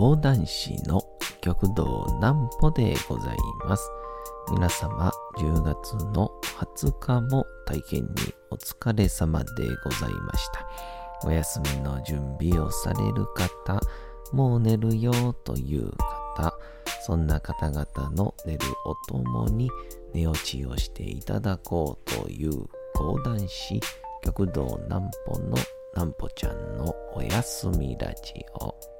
講談師の極道南歩でございます。皆様、10月の20日も体験にお疲れ様でございました。お休みの準備をされる方、もう寝るよという方、そんな方々の寝るおともに寝落ちをしていただこうという講談師、極道南歩の南歩ちゃんのおやすみラジオ。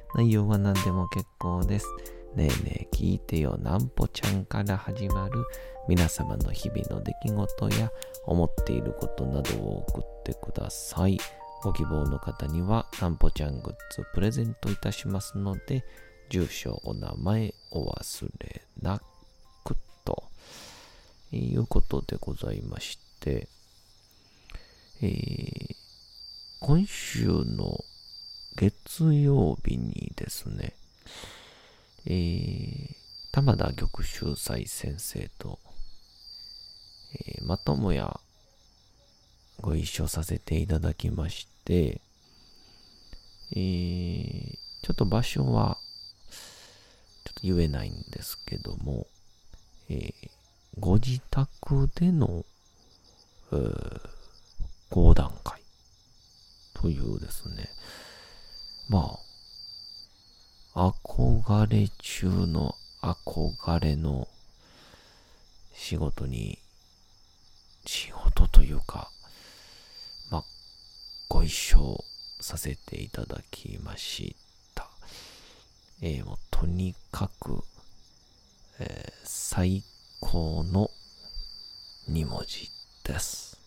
内容は何でも結構です。ねえねえ聞いてよなんぽちゃんから始まる皆様の日々の出来事や思っていることなどを送ってください。ご希望の方にはなんぽちゃんグッズプレゼントいたしますので、住所、お名前お忘れなくということでございまして、えー今週の月曜日にですね、えー、玉田玉秀斎先生と、えーまともやご一緒させていただきまして、えーちょっと場所はちょっと言えないんですけども、えーご自宅での、えー講談会というですね、まあ、憧れ中の憧れの仕事に、仕事というか、まあ、ご一緒させていただきました。えーもうとにかく、えー最高の2文字です。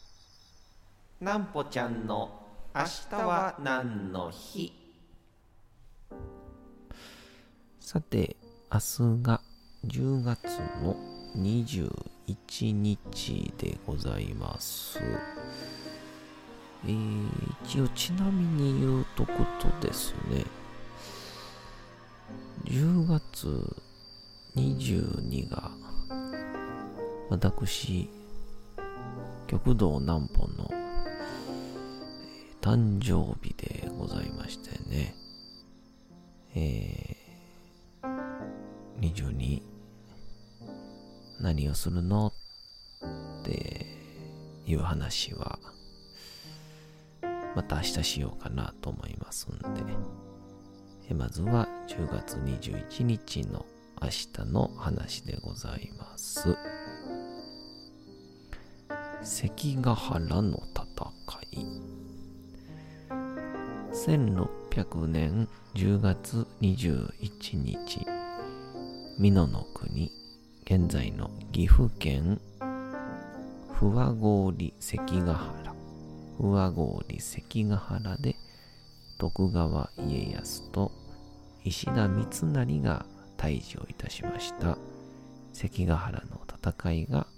なんぽちゃんの明日は何の日？さて、明日が10月の21日でございます。えー、一応ちなみに言うとくとですね、10月22が私、極道南歩の誕生日でございましてね、えー、22何をするのっていう話はまた明日しようかなと思いますんで。えまずは10月21日の明日の話でございます。関ヶ原の戦い。1600年10月21日。美濃の国現在の岐阜県。不破郡関ヶ原。不破郡関ヶ原で徳川家康と石田三成が退治をいたしました。関ヶ原の戦いが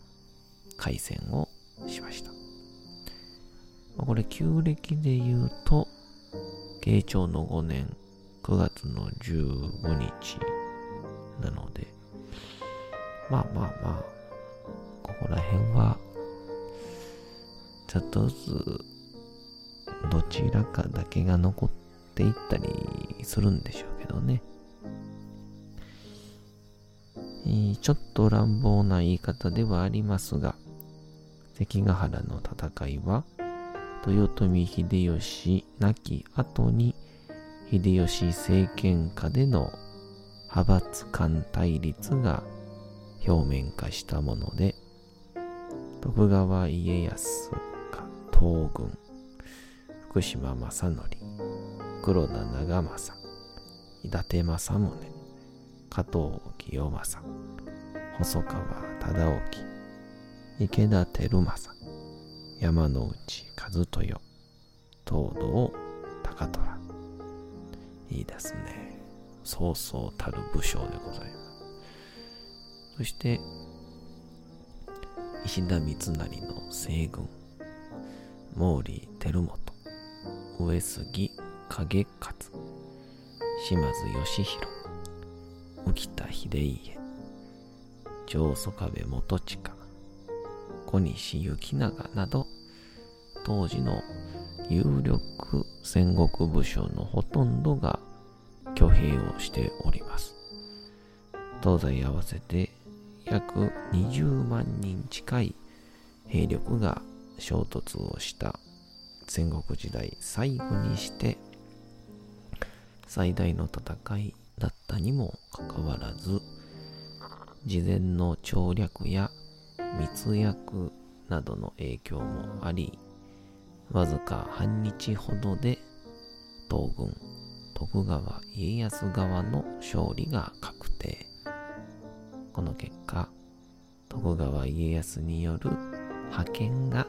開戦をしました。これ旧暦で言うと慶長の5年9月の15日なのでまあまあまあここら辺はちょっとずつどちらかだけが残っていったりするんでしょうけどね。ちょっと乱暴な言い方ではありますが、関ヶ原の戦いは、豊臣秀吉亡き後に、秀吉政権下での派閥間対立が表面化したもので、徳川家康が東軍、福島正則、黒田長政、伊達政宗、加藤清正、細川忠興、池田輝政、山之内和豊、東堂高虎。いいですね。そうそうたる武将でございます。そして、石田三成の西軍、毛利輝元、上杉景勝、島津義弘、浮田秀家、上祖壁元親、小西行長など、当時の有力戦国武将のほとんどが挙兵をしております。東西合わせて約20万人近い兵力が衝突をした戦国時代最後にして最大の戦いだったにもかかわらず事前の調略や密約などの影響もありわずか半日ほどで東軍徳川家康側の勝利が確定。この結果徳川家康による派遣が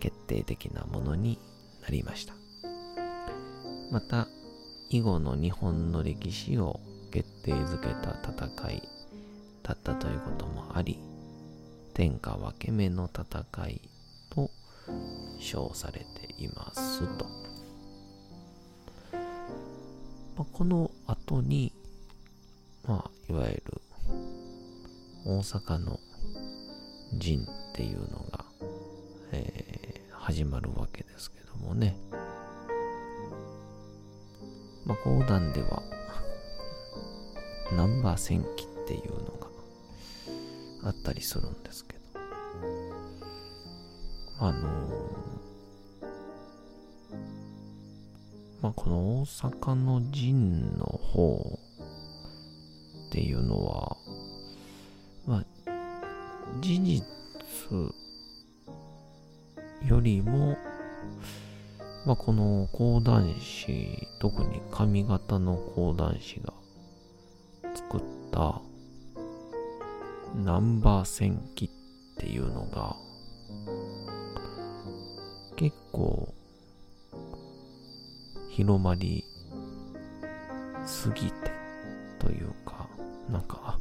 決定的なものになりました。また以後の日本の歴史を決定づけた戦いだったということもあり天下分け目の戦いと称されていますと、まあ、この後にまあいわゆる大阪の陣っていうのが、えー、始まるわけですけどもね。まあ、講談では、ナンバー戦記っていうのがあったりするんですけど、あの、まあ、この大阪の陣の方っていうのは、まあ、事実よりも、まあ、この講談師、特に上方の講談師が結構広まりすぎてというか、なんか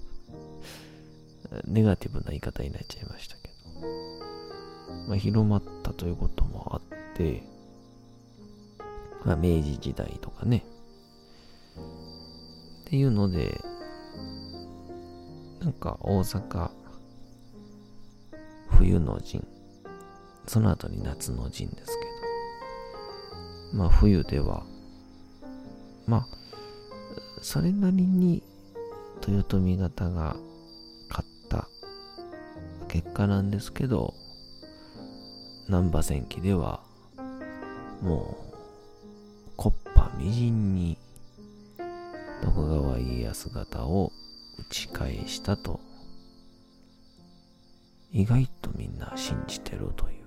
ネガティブな言い方になっちゃいましたけど、まあ、広まったということもあって、まあ、明治時代とかね、っていうので、なんか大阪、冬の陣、その後に夏の陣ですけど、まあ冬では、まあ、それなりに豊臣方が勝った結果なんですけど、難波戦記では、もう、コッパみじんに、徳川家康方を打ち返したと、意外とみんな信じてるという。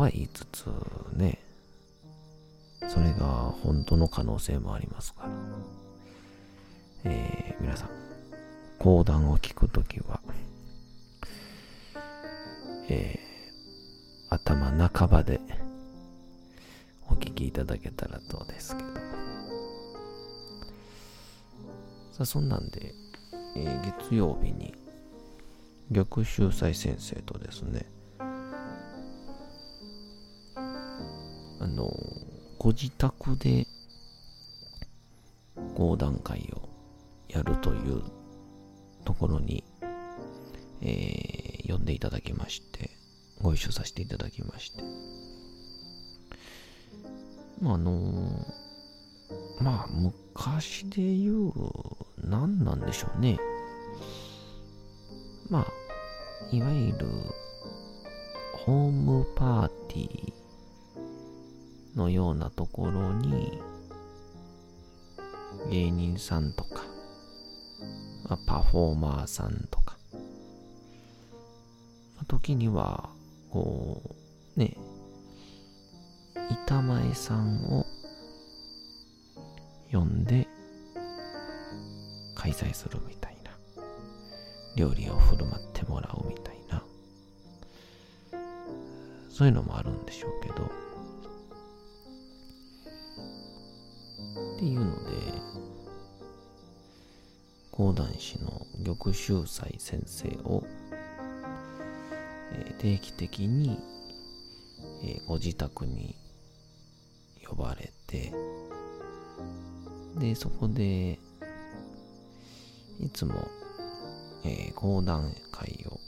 は言いつつね、それが本当の可能性もありますから。えー、皆さん、講談を聞くときは、えー、頭半ばでお聞きいただけたらとですけど。さあ、そんなんで、えー、月曜日に逆秀才先生とですね、の、ご自宅で講談会をやるというところに、えー、呼んでいただきまして、ご一緒させていただきまして。まあ、あの、まあ、昔で言う、何なんでしょうね。まあ、いわゆる、ホームパーティーのようなところに、芸人さんとか、まあ、パフォーマーさんとか、まあ時には、こう、ね、板前さんを呼んで開催するみたいな。料理を振る舞ってもらうみたいな。そういうのもあるんでしょうけど、っていうので、講談師の玉秀斎先生を、えー、定期的に、えー、ご自宅に呼ばれて、で、そこで、いつも、えー、講談会を、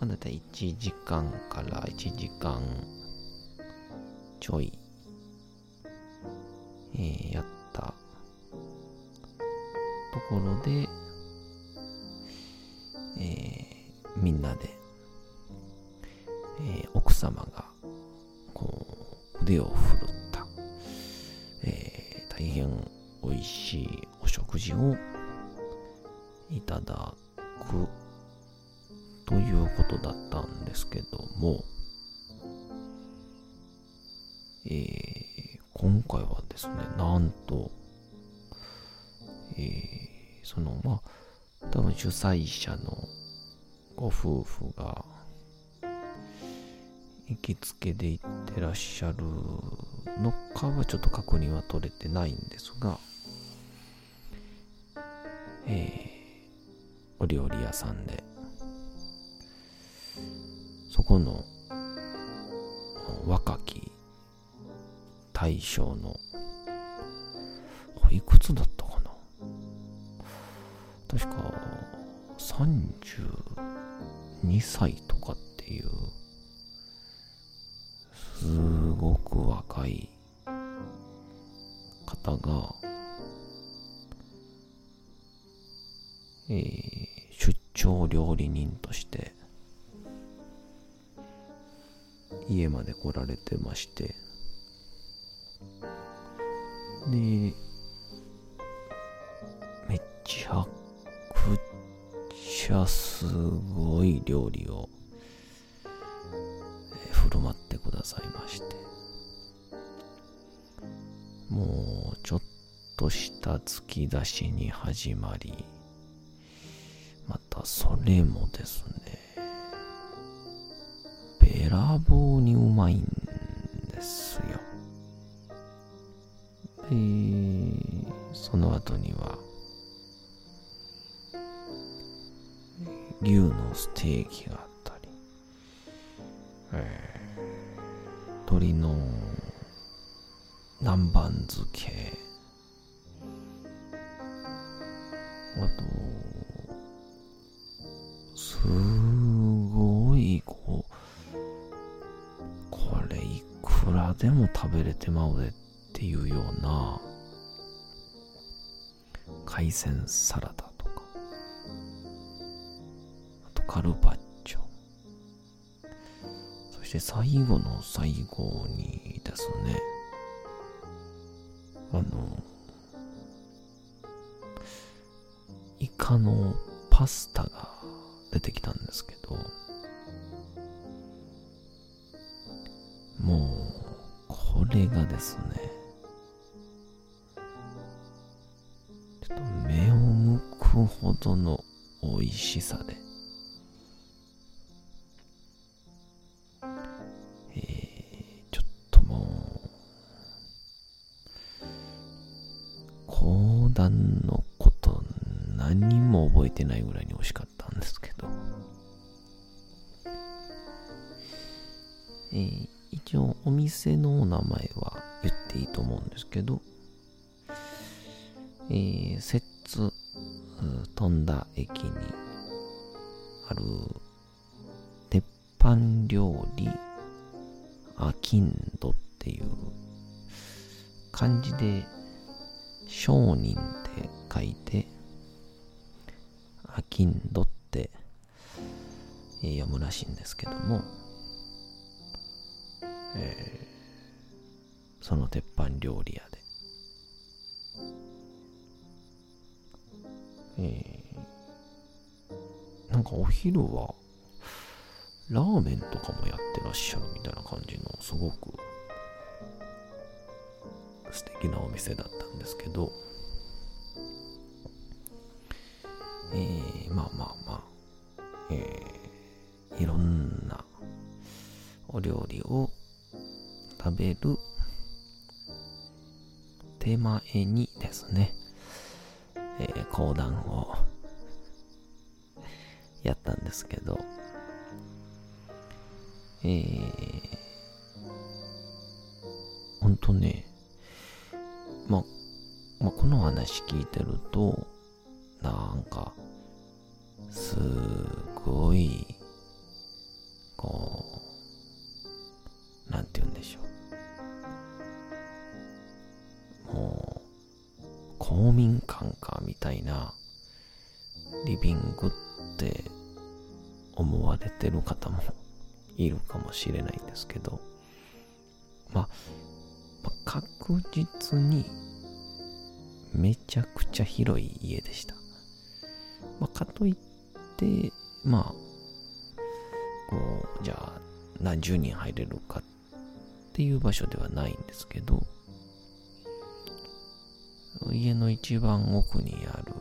まあ、だいたい1時間から1時間ちょい、えー、やった。ところで、えー、みんなで、えー、奥様がこう腕を振るった、えー、大変美味しいお食事をいただくということだったんですけども、えー、今回はですね、なんと、えー、その、まあ、多分主催者のご夫婦が、行きつけで行ってらっしゃるのかはちょっと確認は取れてないんですが、えー、お料理屋さんで、そこの大将の、いくつだったかな？確か32歳とかっていう、すごく若い方が、えー、出張料理人として家まで来られてまして。でめちゃくちゃすごい料理を、振る舞ってくださいまして。もうちょっとした突き出しに始まりまたそれもですねべらぼうにうまいんで後には牛のステーキがあったり、えー、鶏の南蛮漬けあとすごいこうこれいくらでも食べれてまうでっていうような海鮮サラダとか。あとカルパッチョ。そして最後の最後にですね。あのイカのパスタが出てきたんですけどもうこれがですねほどの美味しさで、えー、ちょっともう、講談のこと何も覚えてないぐらいに美味しかったんですけど、えー、一応お店のお名前は言っていいと思うんですけど、鉄板料理アキンドっていう漢字で商人って書いてアキンドって読むらしいんですけども、えー、その鉄板料理屋で。えー、なんかお昼は、ラーメンとかもやってらっしゃるみたいな感じの、すごく素敵なお店だったんですけど、えー、まあまあまあ、えー、いろんなお料理を食べる手前にですね、えー、講談をやったんですけど、えー、ほんとね、まあ、まあ、この話聞いてると、なんか、すごい、こう、なんて言うんでしょう。もう、公民館かみたいな、リビングって思われてる方もいるかもしれないんですけど、まあ、まあ、確実にめちゃくちゃ広い家でした。まあ、かといって、まあ、こう、じゃあ何十人入れるかっていう場所ではないんですけど、家の一番奥にある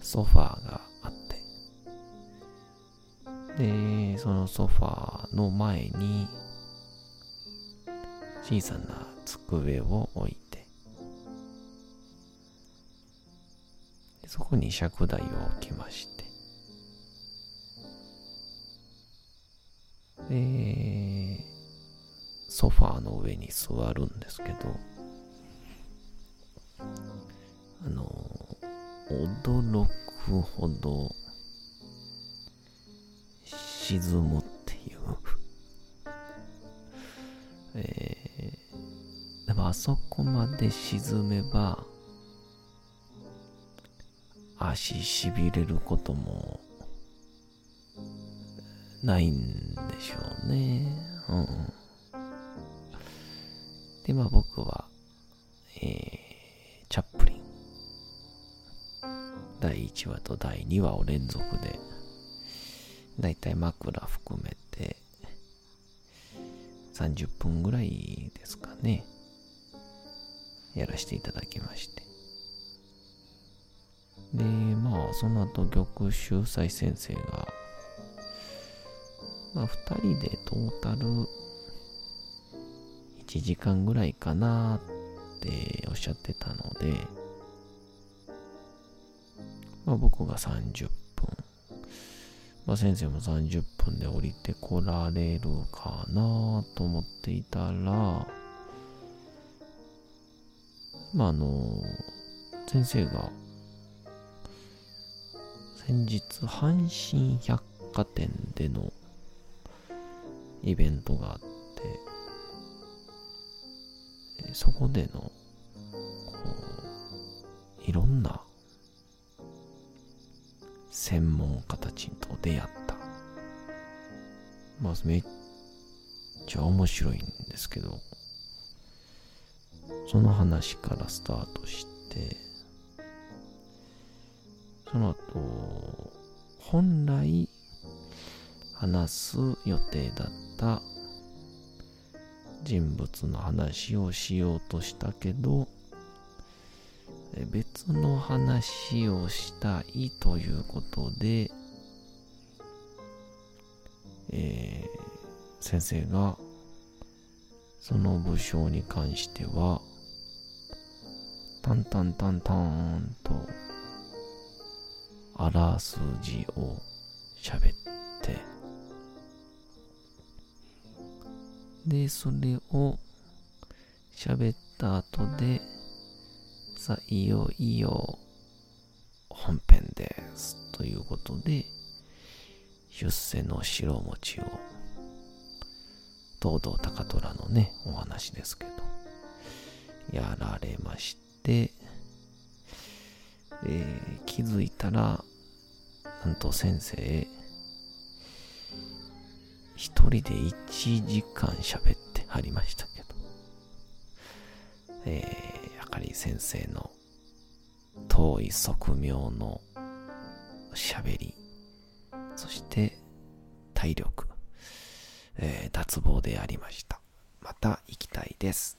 ソファーが、で、そのソファーの前に小さな机を置いて、そこに尺台を置きまして、で、ソファーの上に座るんですけど、あの、驚くほど沈むっていうえー、でもあそこまで沈めば足しびれることもないんでしょうね。うん。で、まあ僕は、えー、チャップリン。第1話と第2話を連続で、だいたい枕含めて、30分ぐらいですかね。やらせていただきまして。で、まあ、その後、玉秀斎先生が、まあ、二人でトータル1時間ぐらいかなっておっしゃってたので、まあ、僕が30、まあ、先生も30分で降りてこられるかなと思っていたら、まあ、あの、先生が、先日、阪神百貨店でのイベントがあって、そこでの、こう、いろんな専門家たちと出会った。まあ、めっちゃ面白いんですけど、その話からスタートして、その後、本来話す予定だった人物の話をしようとしたけど、別の話をしたいということで、えー、先生がその武将に関してはタンタンタンタンとあらすじを喋ってでそれを喋った後でさあ、いよいよ本編です。ということで、出世の白餅を、東堂高虎のね、お話ですけど、やられまして、えー、気づいたら、なんと先生、一人で1時間喋ってはりましたけど、えーり先生の遠い側面の喋り、そして体力、えー、脱帽でありました。また行きたいです。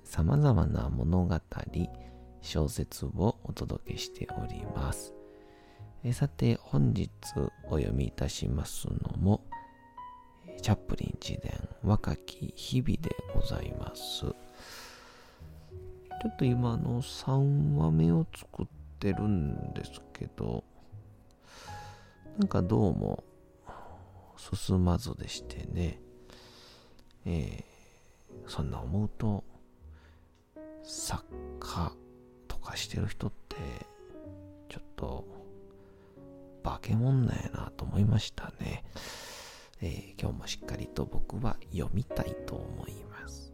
様々な物語、小説をお届けしております。えさて、本日お読みいたしますのも、チャップリン自伝若き日々でございます。ちょっと今の3話目を作ってるんですけど、なんかどうも進まずでしてね、えー、そんな思うと、作家とかしてる人って、ちょっと、化け物なんやなと思いましたね。えー、今日もしっかりと僕は読みたいと思います。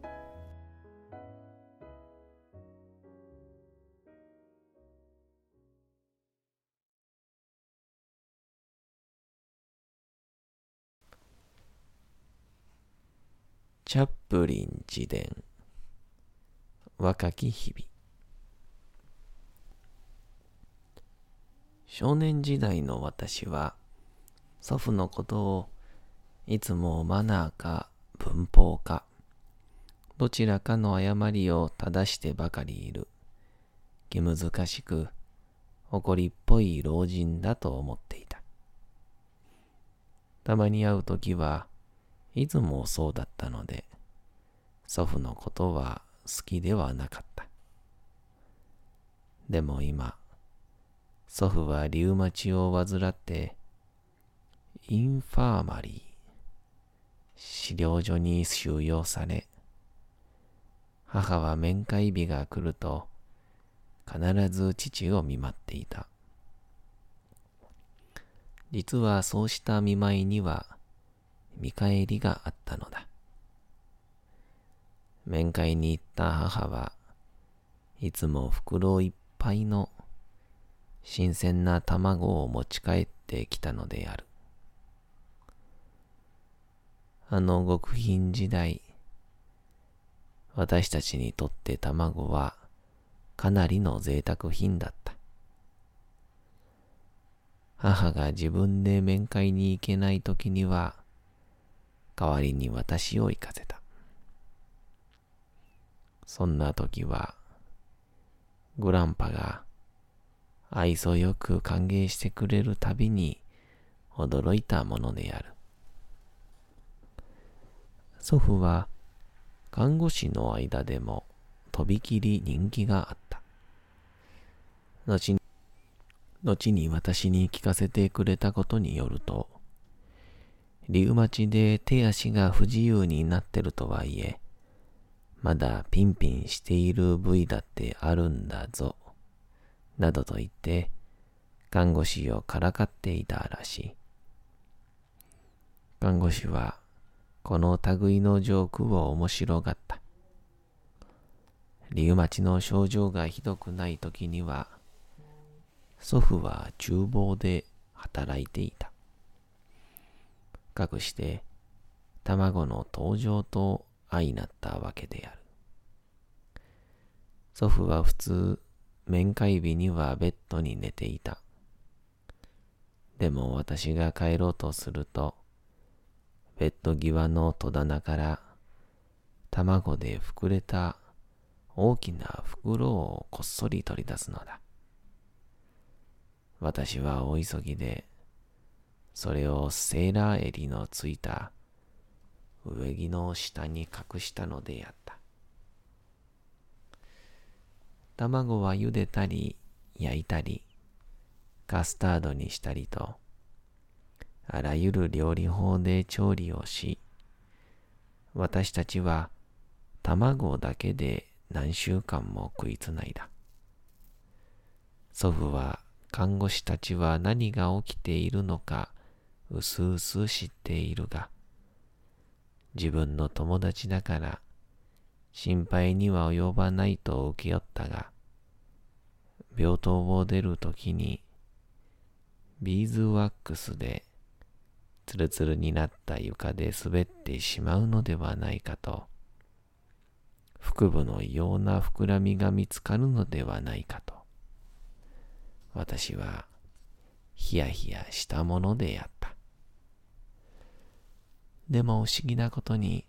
チャップリン自伝若き日々。少年時代の私は祖父のことをいつもマナーか文法かどちらかの誤りを正してばかりいる気難しく怒りっぽい老人だと思っていた。たまに会うときはいつもそうだったので祖父のことは好きではなかった。でも今、祖父はリウマチを患って、インファーマリー、治療所に収容され、母は面会日が来ると、必ず父を見舞っていた。実はそうした見舞いには見返りがあったのだ。面会に行った母はいつも袋いっぱいの新鮮な卵を持ち帰ってきたのである。あの極貧時代、私たちにとって卵はかなりの贅沢品だった。母が自分で面会に行けない時には、代わりに私を行かせた。そんな時は、グランパが愛想よく歓迎してくれるたびに驚いたものである。祖父は看護師の間でもとびきり人気があった。後に後に私に聞かせてくれたことによると、リウマチで手足が不自由になってるとはいえ、まだピンピンしている部位だってあるんだぞ、などと言って、看護師をからかっていたらしい。看護師は、この類のジョークを面白がった。リウマチの症状がひどくない時には、祖父は厨房で働いていた。かくして、卵の登場と相なったわけである。祖父は普通、面会日にはベッドに寝ていた。でも私が帰ろうとすると、ベッド際の戸棚から卵で膨れた大きな袋をこっそり取り出すのだ。私は大急ぎで、それをセーラー襟のついた上着の下に隠したのであった。卵は茹でたり焼いたり、カスタードにしたりと、あらゆる料理法で調理をし、私たちは卵だけで何週間も食いつないだ。祖父は看護師たちは何が起きているのかうすうす知っているが、自分の友達だから心配には及ばないと受け負ったが、病棟を出るときに、ビーズワックスでツルツルになった床で滑ってしまうのではないかと、腹部の異様な膨らみが見つかるのではないかと、私はヒヤヒヤしたものであった。でも不思議なことに、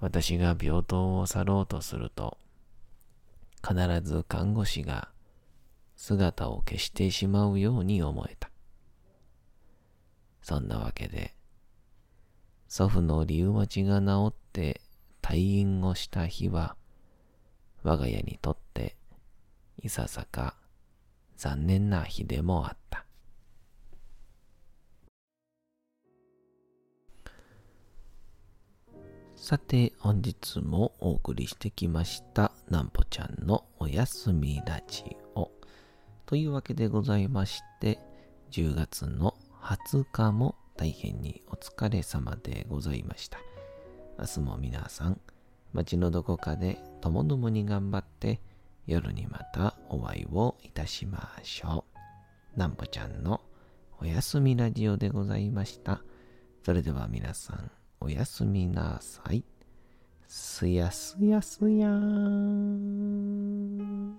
私が病棟を去ろうとすると、必ず看護師が姿を消してしまうように思えた。そんなわけで、祖父のリウマチが治って退院をした日は、我が家にとっていささか残念な日でもあった。さて、本日もお送りしてきました、なんぽちゃんのおやすみラジオ。というわけでございまして、10月の20日も大変にお疲れ様でございました。明日も皆さん、街のどこかでともどもに頑張って、夜にまたお会いをいたしましょう。なんぽちゃんのおやすみラジオでございました。それでは皆さん、おやすみなさい。すやすやすやーん。